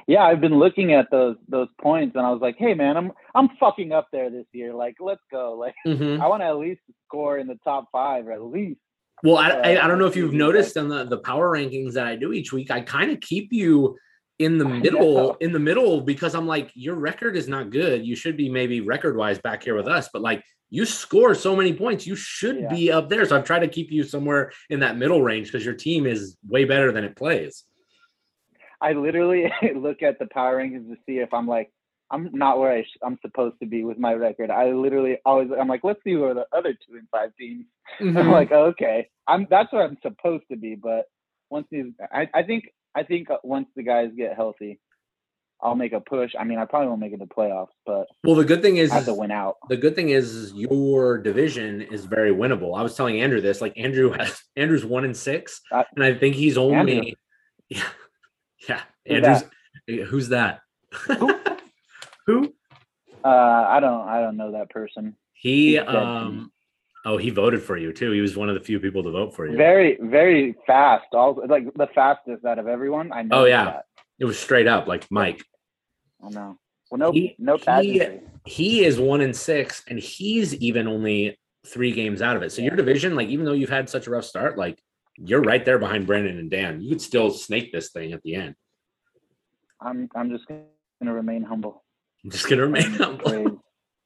yeah, I've been looking at those those points, and I was like, hey, man, I'm I'm fucking up there this year. Like, let's go. Like, Mhm. I want to at least score in the top five, at least. Well, I, I, I don't know if Uh, you've noticed on the, the power rankings that I do each week, I kind of keep you in the middle, in the middle, because I'm like, your record is not good. You should be maybe record wise back here with us, but like you score so many points, you should Yeah. be up there. So I've tried to keep you somewhere in that middle range because your team is way better than it plays. I literally look at the power rankings to see if I'm like I'm not where I sh- I'm supposed to be with my record. I literally always I'm like, let's see who are the other two and five teams. Mm-hmm. I'm like, okay, I'm that's where I'm supposed to be. But once these, I, I think I think uh, once the guys get healthy, I'll make a push. I mean, I probably won't make it to playoffs, but well, the good thing is, I have to win out. the good thing is, is your division is very winnable. I was telling Andrew this, like Andrew has Andrew's one in six, Uh, and I think he's only Andrew. yeah, yeah. Who's Andrew's who's that? Who? Uh, I don't I don't know that person. He um oh he voted for you too. He was one of the few people to vote for you. Very very fast. All like the fastest out of everyone. I know. Oh, yeah. that. It was straight up like Mike. I know. Well, no He- no he- pageantry. He is one in six, and he's even only three games out of it. So your division, like even though you've had such a rough start, like you're right there behind Brandon and Dan. You could still snake this thing at the end. I'm I'm just gonna remain humble. I'm just gonna remain humble. Praise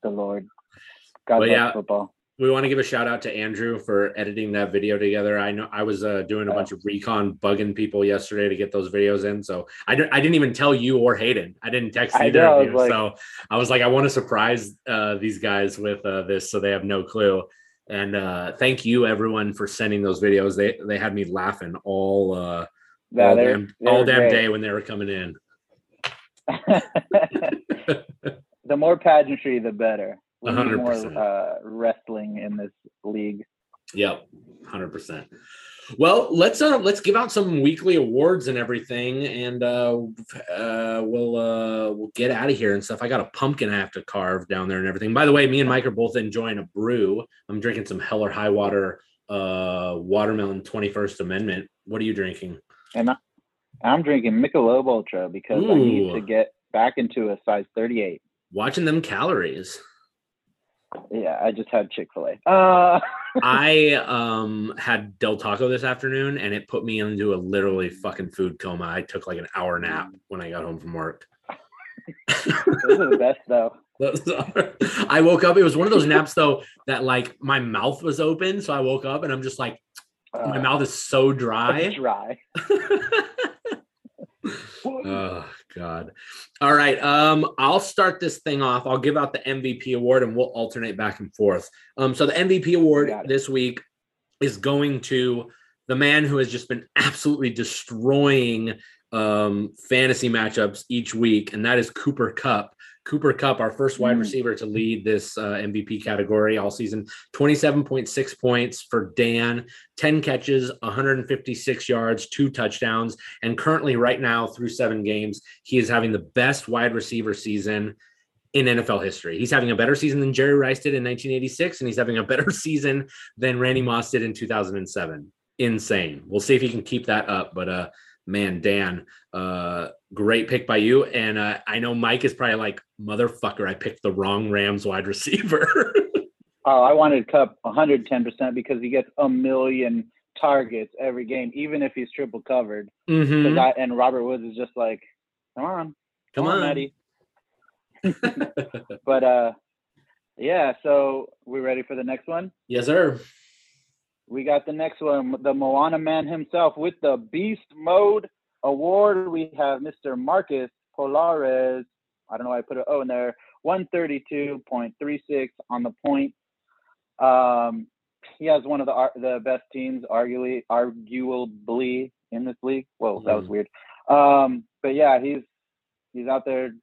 the Lord. God But bless yeah, football. We want to give a shout out to Andrew for editing that video together. I know I was uh, doing a bunch of recon bugging people yesterday to get those videos in. So I, didn't even tell you or Hayden. I didn't text I either know, of you. like- so I was like, I want to surprise uh, these guys with uh, this so they have no clue. And uh, thank you everyone for sending those videos. They they had me laughing all uh, all damn, they're all damn great. day when they were coming in. the more pageantry, the better. We need more uh, wrestling in this league. Yep, hundred percent. Well, let's uh let's give out some weekly awards and everything, and uh, uh we'll uh we'll get out of here and stuff. I got a pumpkin I have to carve down there and everything. By the way, me and Mike are both enjoying a brew. I'm drinking some Hell or High Water uh watermelon 21st Amendment. What are you drinking? And I, I'm drinking Michelob Ultra because I need to get back into a size 38. Watching them calories. Yeah, I just had Chick Fil A. Uh, I um had Del Taco this afternoon and it put me into a literally fucking food coma. I took like an hour nap when I got home from work. those are the best though. Those are- I woke up. It was one of those naps though that like my mouth was open, so I woke up and I'm just like Uh, my mouth is so dry. dry. oh god. All right. Um, I'll start this thing off. I'll give out the MVP award and we'll alternate back and forth. Um, so the MVP award this week is going to the man who has just been absolutely destroying um fantasy matchups each week, and that is Cooper Kupp. Cooper Kupp, our first wide Mm. receiver to lead this uh, MVP category all season, 27.6 points for Dan, 10 catches, 156 yards, two touchdowns. And currently, right now, through seven games, he is having the best wide receiver season in NFL history. He's having a better season than Jerry Rice did in 1986, and he's having a better season than Randy Moss did in 2007. Insane. We'll see if he can keep that up. But uh, man, Dan, uh, great pick by you. And uh, I know Mike is probably like, motherfucker, I picked the wrong Rams wide receiver. Oh, I wanted Kupp 110% because he gets a million targets every game, even if he's triple covered. Mhm. I, and Robert Woods is just like, come on, Come on, Maddie. But uh, yeah. So we ready for the next one? yes, sir. We got the next one, the Moana man himself with the Beast Mode Award. We have Mr. Marcus Polares. I don't know why I put an O in there. 132.36 on the point. Um, he has one of the the best teams, arguably, arguably in this league. Whoa, that was Mhm. weird. Um, but yeah, he's he's out there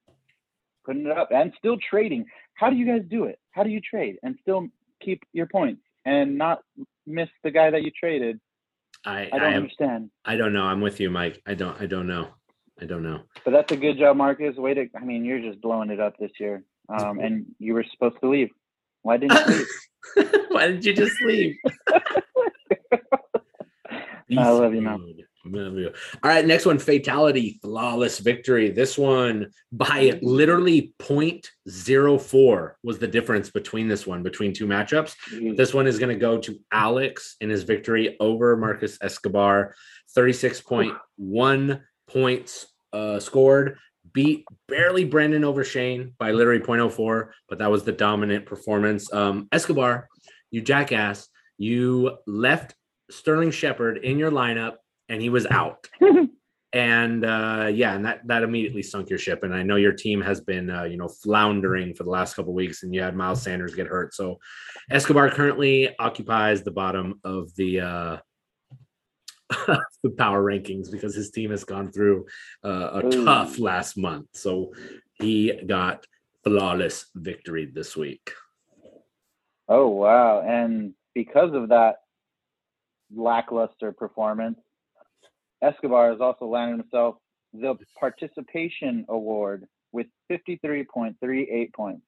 putting it up and still trading. How do you guys do it? How do you trade and still keep your points and not miss the guy that you traded? I I don't I, understand. I don't know. I'm with you, Mike. I don't I don't know. I don't know. But that's a good job, Marcus. Way to I mean, you're just blowing it up this year. Um, and you were supposed to leave. Why didn't you leave? Why did you just leave? I love you, man. Mode. Love you. All right, next one, fatality, flawless victory. This one by literally 0.04 was the difference between this one, between two matchups. This one is going to go to Alex in his victory over Marcus Escobar. 36.1 points uh, scored. Beat barely Brandon over Shane by literally 0.04, but that was the dominant performance. Um, Escobar, you jackass, you left Sterling Shepard in your lineup and he was out. and uh, yeah, and that that immediately sunk your ship. And I know your team has been uh, you know floundering for the last couple weeks, and you had Miles Sanders get hurt. So Escobar currently occupies the bottom of the uh, the power rankings because his team has gone through uh, a Ooh. tough last month. So he got flawless victory this week. Oh wow! And because of that lackluster performance, Escobar has also landed himself the participation award with 53.38 points.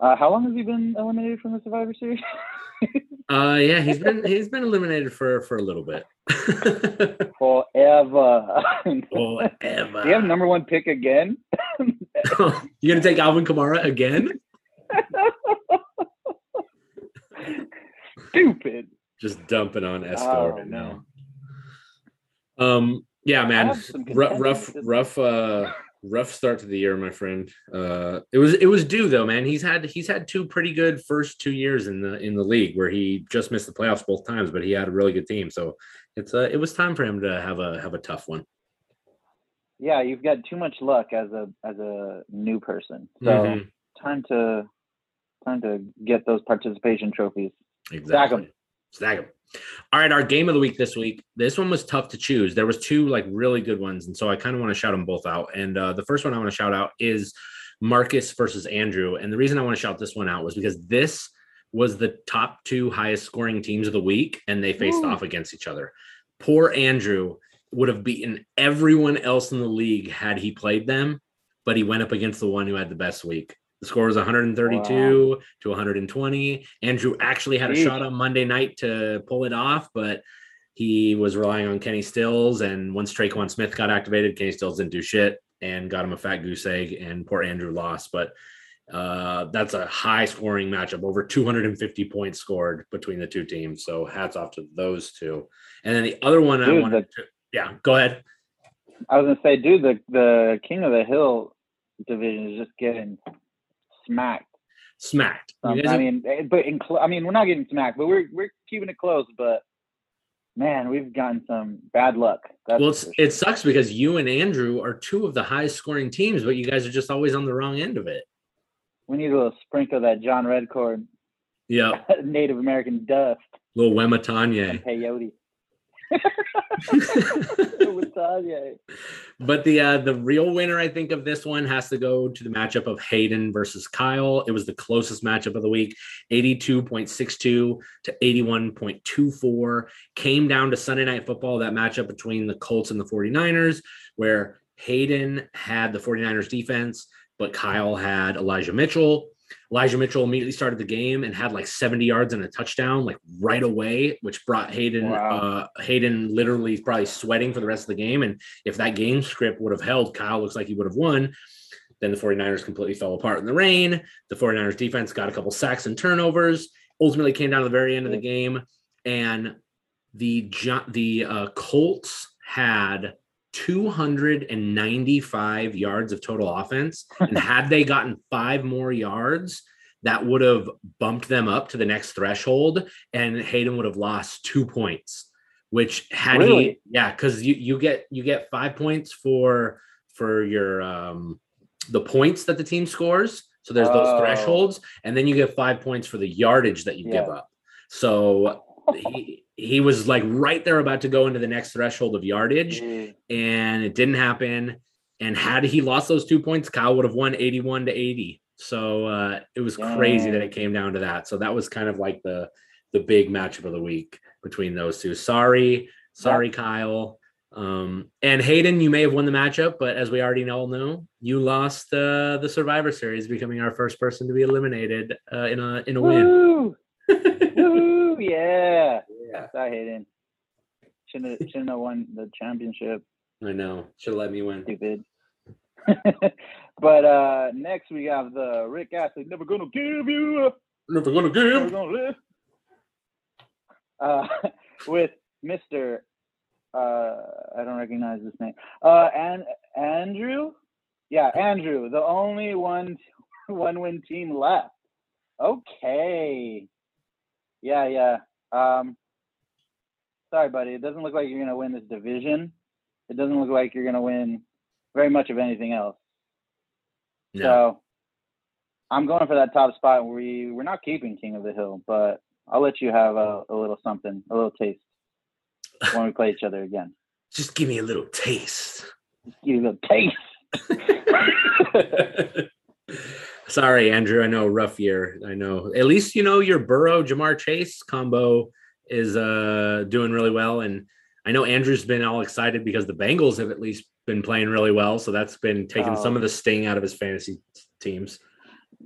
Uh, how long has he been eliminated from the Survivor Series? Uh, yeah, he's been he's been eliminated for for a little bit. Forever. Forever. Do you have number one pick again? You're gonna take Alvin Kamara again? Stupid. Just dumping on Escobar Oh, right now. Um, yeah, man, some rough, rough, rough, uh, rough start to the year, my friend. Uh, it was it was due though, man. He's had he's had two pretty good first two years in the in the league where he just missed the playoffs both times, but he had a really good team. So it's uh, it was time for him to have a have a tough one. Yeah, you've got too much luck as a as a new person. So Mhm, time to time to get those participation trophies. exactly. Stack 'em. All right, our game of the week this week. This one was tough to choose. There was two like really good ones, and so I kind of want to shout them both out. And uh, the first one I want to shout out is Marcus versus Andrew. And the reason I want to shout this one out was because this was the top two highest scoring teams of the week, and they faced Ooh. off against each other. Poor Andrew would have beaten everyone else in the league had he played them, but he went up against the one who had the best week. The score was 132 to 120. Andrew actually had a Jeez. shot on Monday night to pull it off, but he was relying on Kenny Stills. And once Tre'Quan Smith got activated, Kenny Stills didn't do shit and got him a fat goose egg, and poor Andrew lost. But uh, that's a high scoring matchup, over 250 points scored between the two teams. So hats off to those two. And then the other one I Dude, wanted to, yeah, go ahead. I was gonna say, dude, the the King of the Hill division is just getting smacked. Smacked. Um, I mean, eh, but in cl- I mean, we're not getting smacked, but we're we're keeping it close. But man, we've gotten some bad luck. That's well, it's, sure. it sucks because you and Andrew are two of the highest scoring teams, but you guys are just always on the wrong end of it. we need a little sprinkle of that John Redcorn Yeah, Native American dust little and Wematanye. peyote. Wetanya. but the uh, the real winner, I think, of this one has to go to the matchup of Hayden versus Kyle. It was the closest matchup of the week, 82.62 to 81.24. Came down to Sunday Night Football, that matchup between the Colts and the 49ers, where Hayden had the 49ers defense, but Kyle had Elijah Mitchell. Elijah Mitchell immediately started the game and had like 70 yards and a touchdown, like right away, which brought Hayden. Wow. Uh, Hayden literally probably sweating for the rest of the game. And if that game script would have held, Kyle looks like he would have won. Then the 49ers completely fell apart in the rain. The 49ers defense got a couple sacks and turnovers. Ultimately came down to the very end of the game. And the the uh, Colts had 295 yards of total offense. and had they gotten five more yards, that would have bumped them up to the next threshold, and Hayden would have lost two points. Which had Really? he, yeah, because you you get you get five points for for your um the points that the team scores. So there's those Oh. thresholds, and then you get five points for the yardage that you give up. So he he was like right there about to go into the next threshold of yardage, Jeez. and it didn't happen. And had he lost those two points, Kyle would have won 81 to 80. So uh, it was crazy that it came down to that. So that was kind of like the the big matchup of the week between those two. Sorry, sorry, Kyle. Um, and Hayden, you may have won the matchup, but as we already all know, you lost uh, the Survivor Series, becoming our first person to be eliminated uh, in a in a win. Woo! Woo! Yeah. Yeah, I hate it. Shouldn't have, shouldn't have won the championship. I know. Should let me win. Stupid. but uh next we have the Rick Astley. Never gonna give you up. Never gonna give. Never gonna live. Uh, with Mister. Uh, I don't recognize this name. Uh, and Andrew. Yeah, Andrew, the only one one win team left. Okay. Yeah, yeah. Um, sorry, buddy. It doesn't look like you're gonna win this division. It doesn't look like you're gonna win very much of anything else. No. So I'm going for that top spot. We we're not keeping King of the Hill, but I'll let you have a, a little something, a little taste when we play each other again. Just give me a little taste. Give you a little taste. Sorry, Andrew. I know rough year. I know. At least you know your Burrow Ja'Marr Chase combo is uh doing really well, and I know Andrew's been all excited because the Bengals have at least been playing really well. So that's been taking some of the sting out of his fantasy teams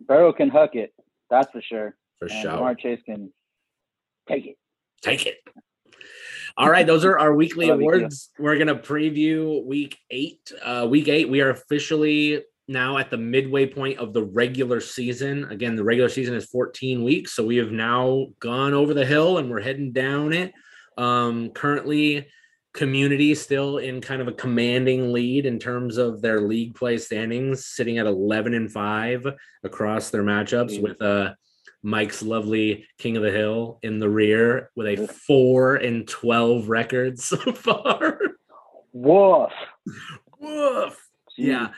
Burrow can huck it, that's for sure. for And sure. Ja'Marr Chase can take it. Take it. All right, those are our weekly I love you, Q. awards. We're gonna preview week eight. Uh, week eight, we are officially now at the midway point of the regular season. Again, the regular season is 14 weeks, so we have now gone over the hill and we're heading down it. Um, currently, community still in kind of a commanding lead in terms of their league play standings, sitting at 11 and five across their matchups Jeez. with uh Mike's lovely King of the Hill in the rear with a four and 12 record so far. Woof. Woof. Jeez. Yeah.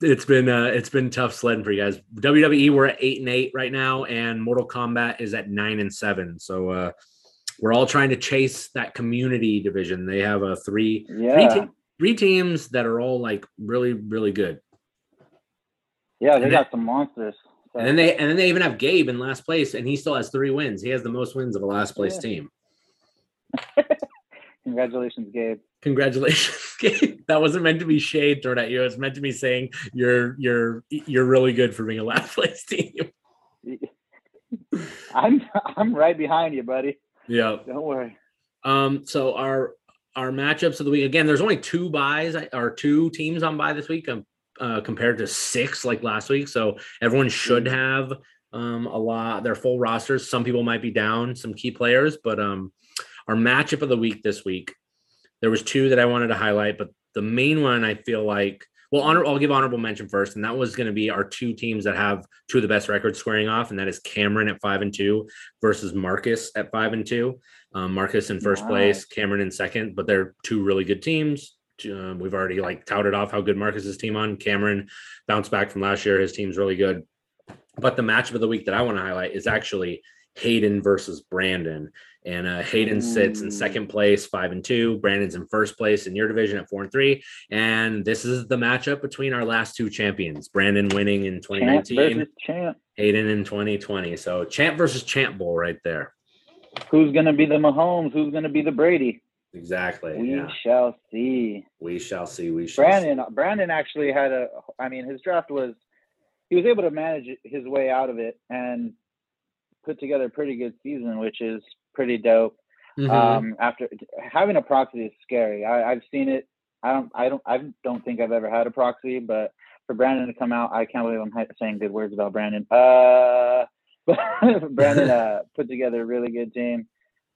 It's been uh it's been tough sledding for you guys. WWE we're at eight and eight right now, and Mortal Kombat is at nine and seven. So uh we're all trying to chase that community division. They have a three three, te- three teams that are all like really, really good. Yeah, And they then- got some monsters. So, And then they and then they even have Gabe in last place, and he still has three wins. He has the most wins of a last place Yeah. team. congratulations, Gabe. Congratulations, Gabe. That wasn't meant to be shade thrown at you. It was meant to be saying you're you're you're really good for being a last place team. I'm I'm right behind you, buddy. Yeah. Don't worry. Um. So our our matchups of the week again. There's only two buys or two teams on buy this week, um, uh, compared to six like last week. So everyone should have um a lot their full rosters. Some people might be down some key players, but um, our matchup of the week this week. There was two that I wanted to highlight, but the main one I feel like well, honor I'll give honorable mention first, and that was going to be our two teams that have two of the best records squaring off, and that is Cameron at five and two versus Marcus at five and two. Um, Marcus in first Wow. place, Cameron in second, but they're two really good teams. Uh, we've already like touted off how good Marcus's team on. Cameron bounced back from last year; his team's really good. But the matchup of the week that I want to highlight is actually Hayden versus Brandon. And uh, Hayden sits in second place, five and two. Brandon's in first place in your division at four and three. And this is the matchup between our last two champions Brandon winning in 2019, versus champ. Hayden in 2020. So champ versus champ bowl right there. Who's gonna be the Mahomes? Who's gonna be the Brady? Exactly. We yeah. shall see. We shall see. We shall see. Brandon Brandon actually had a I mean his draft was he was able to manage his way out of it and put together a pretty good season, which is pretty dope. Mhm. Um, after having a proxy is scary. I, I've seen it. I don't. I don't. I don't think I've ever had a proxy, but for Brandon to come out, I can't believe I'm saying good words about Brandon. Uh, but Brandon uh, put together a really good team,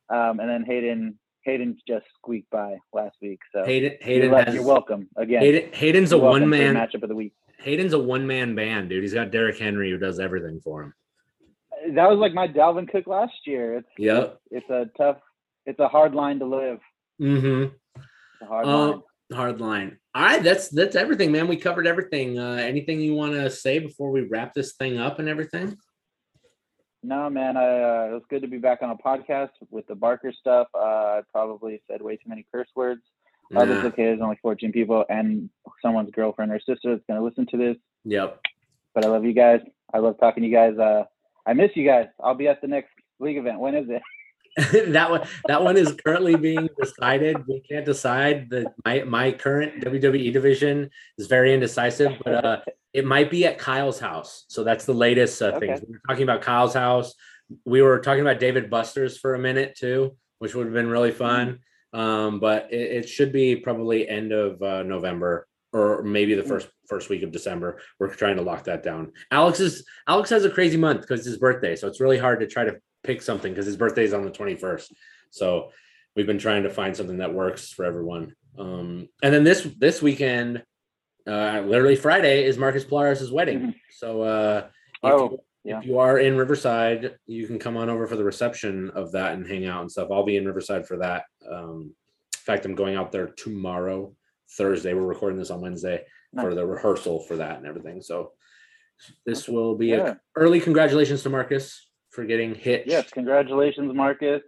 um, and then Hayden. Hayden just squeaked by last week, so Hayden, you're, Hayden has, you're welcome again. Hayden, Hayden's a You're welcome one man matchup of the week. Hayden's a one man band, dude. He's got Derrick Henry who does everything for him. That was like my Dalvin Cook last year. It's Yep. it's a tough, it's a hard line to live. Mm-hmm. Hard Uh, line. hard line. All right, that's that's everything, man. We covered everything. Uh, anything you want to say before we wrap this thing up and everything? No, man, I, uh, it was good to be back on a podcast with the Barker stuff. Uh, I probably said way too many curse words. Uh, that's Nah. okay. There's only 14 people and someone's girlfriend or sister that's going to listen to this. Yep. But I love you guys. I love talking to you guys. Uh, I miss you guys. I'll be at the next league event. When is it? that one that one is currently being decided. We can't decide. The my my current WWE division is very indecisive, but uh, it might be at Kyle's house. So that's the latest uh, things. Okay. We were talking about Kyle's house. We were talking about David Buster's for a minute too, which would have been really fun. Um, but it, it should be probably end of uh, November or maybe the first first week of December. We're trying to lock that down. Alex is Alex has a crazy month because it's his birthday, so it's really hard to try to pick something because his birthday is on the 21st. So we've been trying to find something that works for everyone. Um, and then this this weekend, uh, literally Friday, is Marcus Polaris' wedding. Mhm. So uh, if, Oh, you, yeah. if you are in Riverside, you can come on over for the reception of that and hang out and stuff. I'll be in Riverside for that. Um, in fact, I'm going out there tomorrow, Thursday. We're recording this on Wednesday for the rehearsal for that and everything. So this will be Yeah. a early congratulations to Marcus for getting hit. Yes, congratulations, Marcus.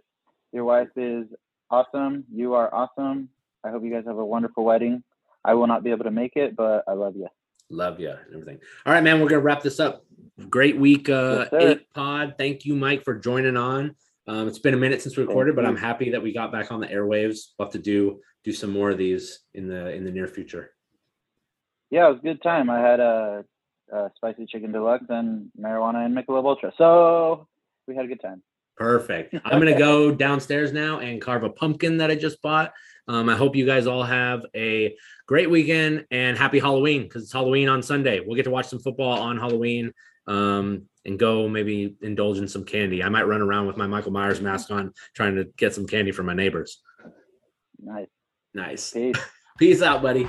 Your wife is awesome. You are awesome. I hope you guys have a wonderful wedding. I will not be able to make it, but I love you. Love you and everything. All right, man. We're gonna wrap this up. Great week, uh, Yes, eight pod. Thank you, Mike, for joining on. Um, it's been a minute since we recorded, but. I'm happy that we got back on the airwaves. We'll have to do do some more of these in the in the near future. Yeah, it was a good time. I had a, a spicy chicken deluxe and marijuana and Michelob Ultra, so we had a good time. Perfect. I'm gonna go downstairs now and carve a pumpkin that I just bought. Um, I hope you guys all have a great weekend and happy Halloween because it's Halloween on Sunday. We'll get to watch some football on Halloween um, and go maybe indulge in some candy. I might run around with my Michael Myers mask on trying to get some candy from my neighbors. Nice. Nice. Peace. Peace out, buddy.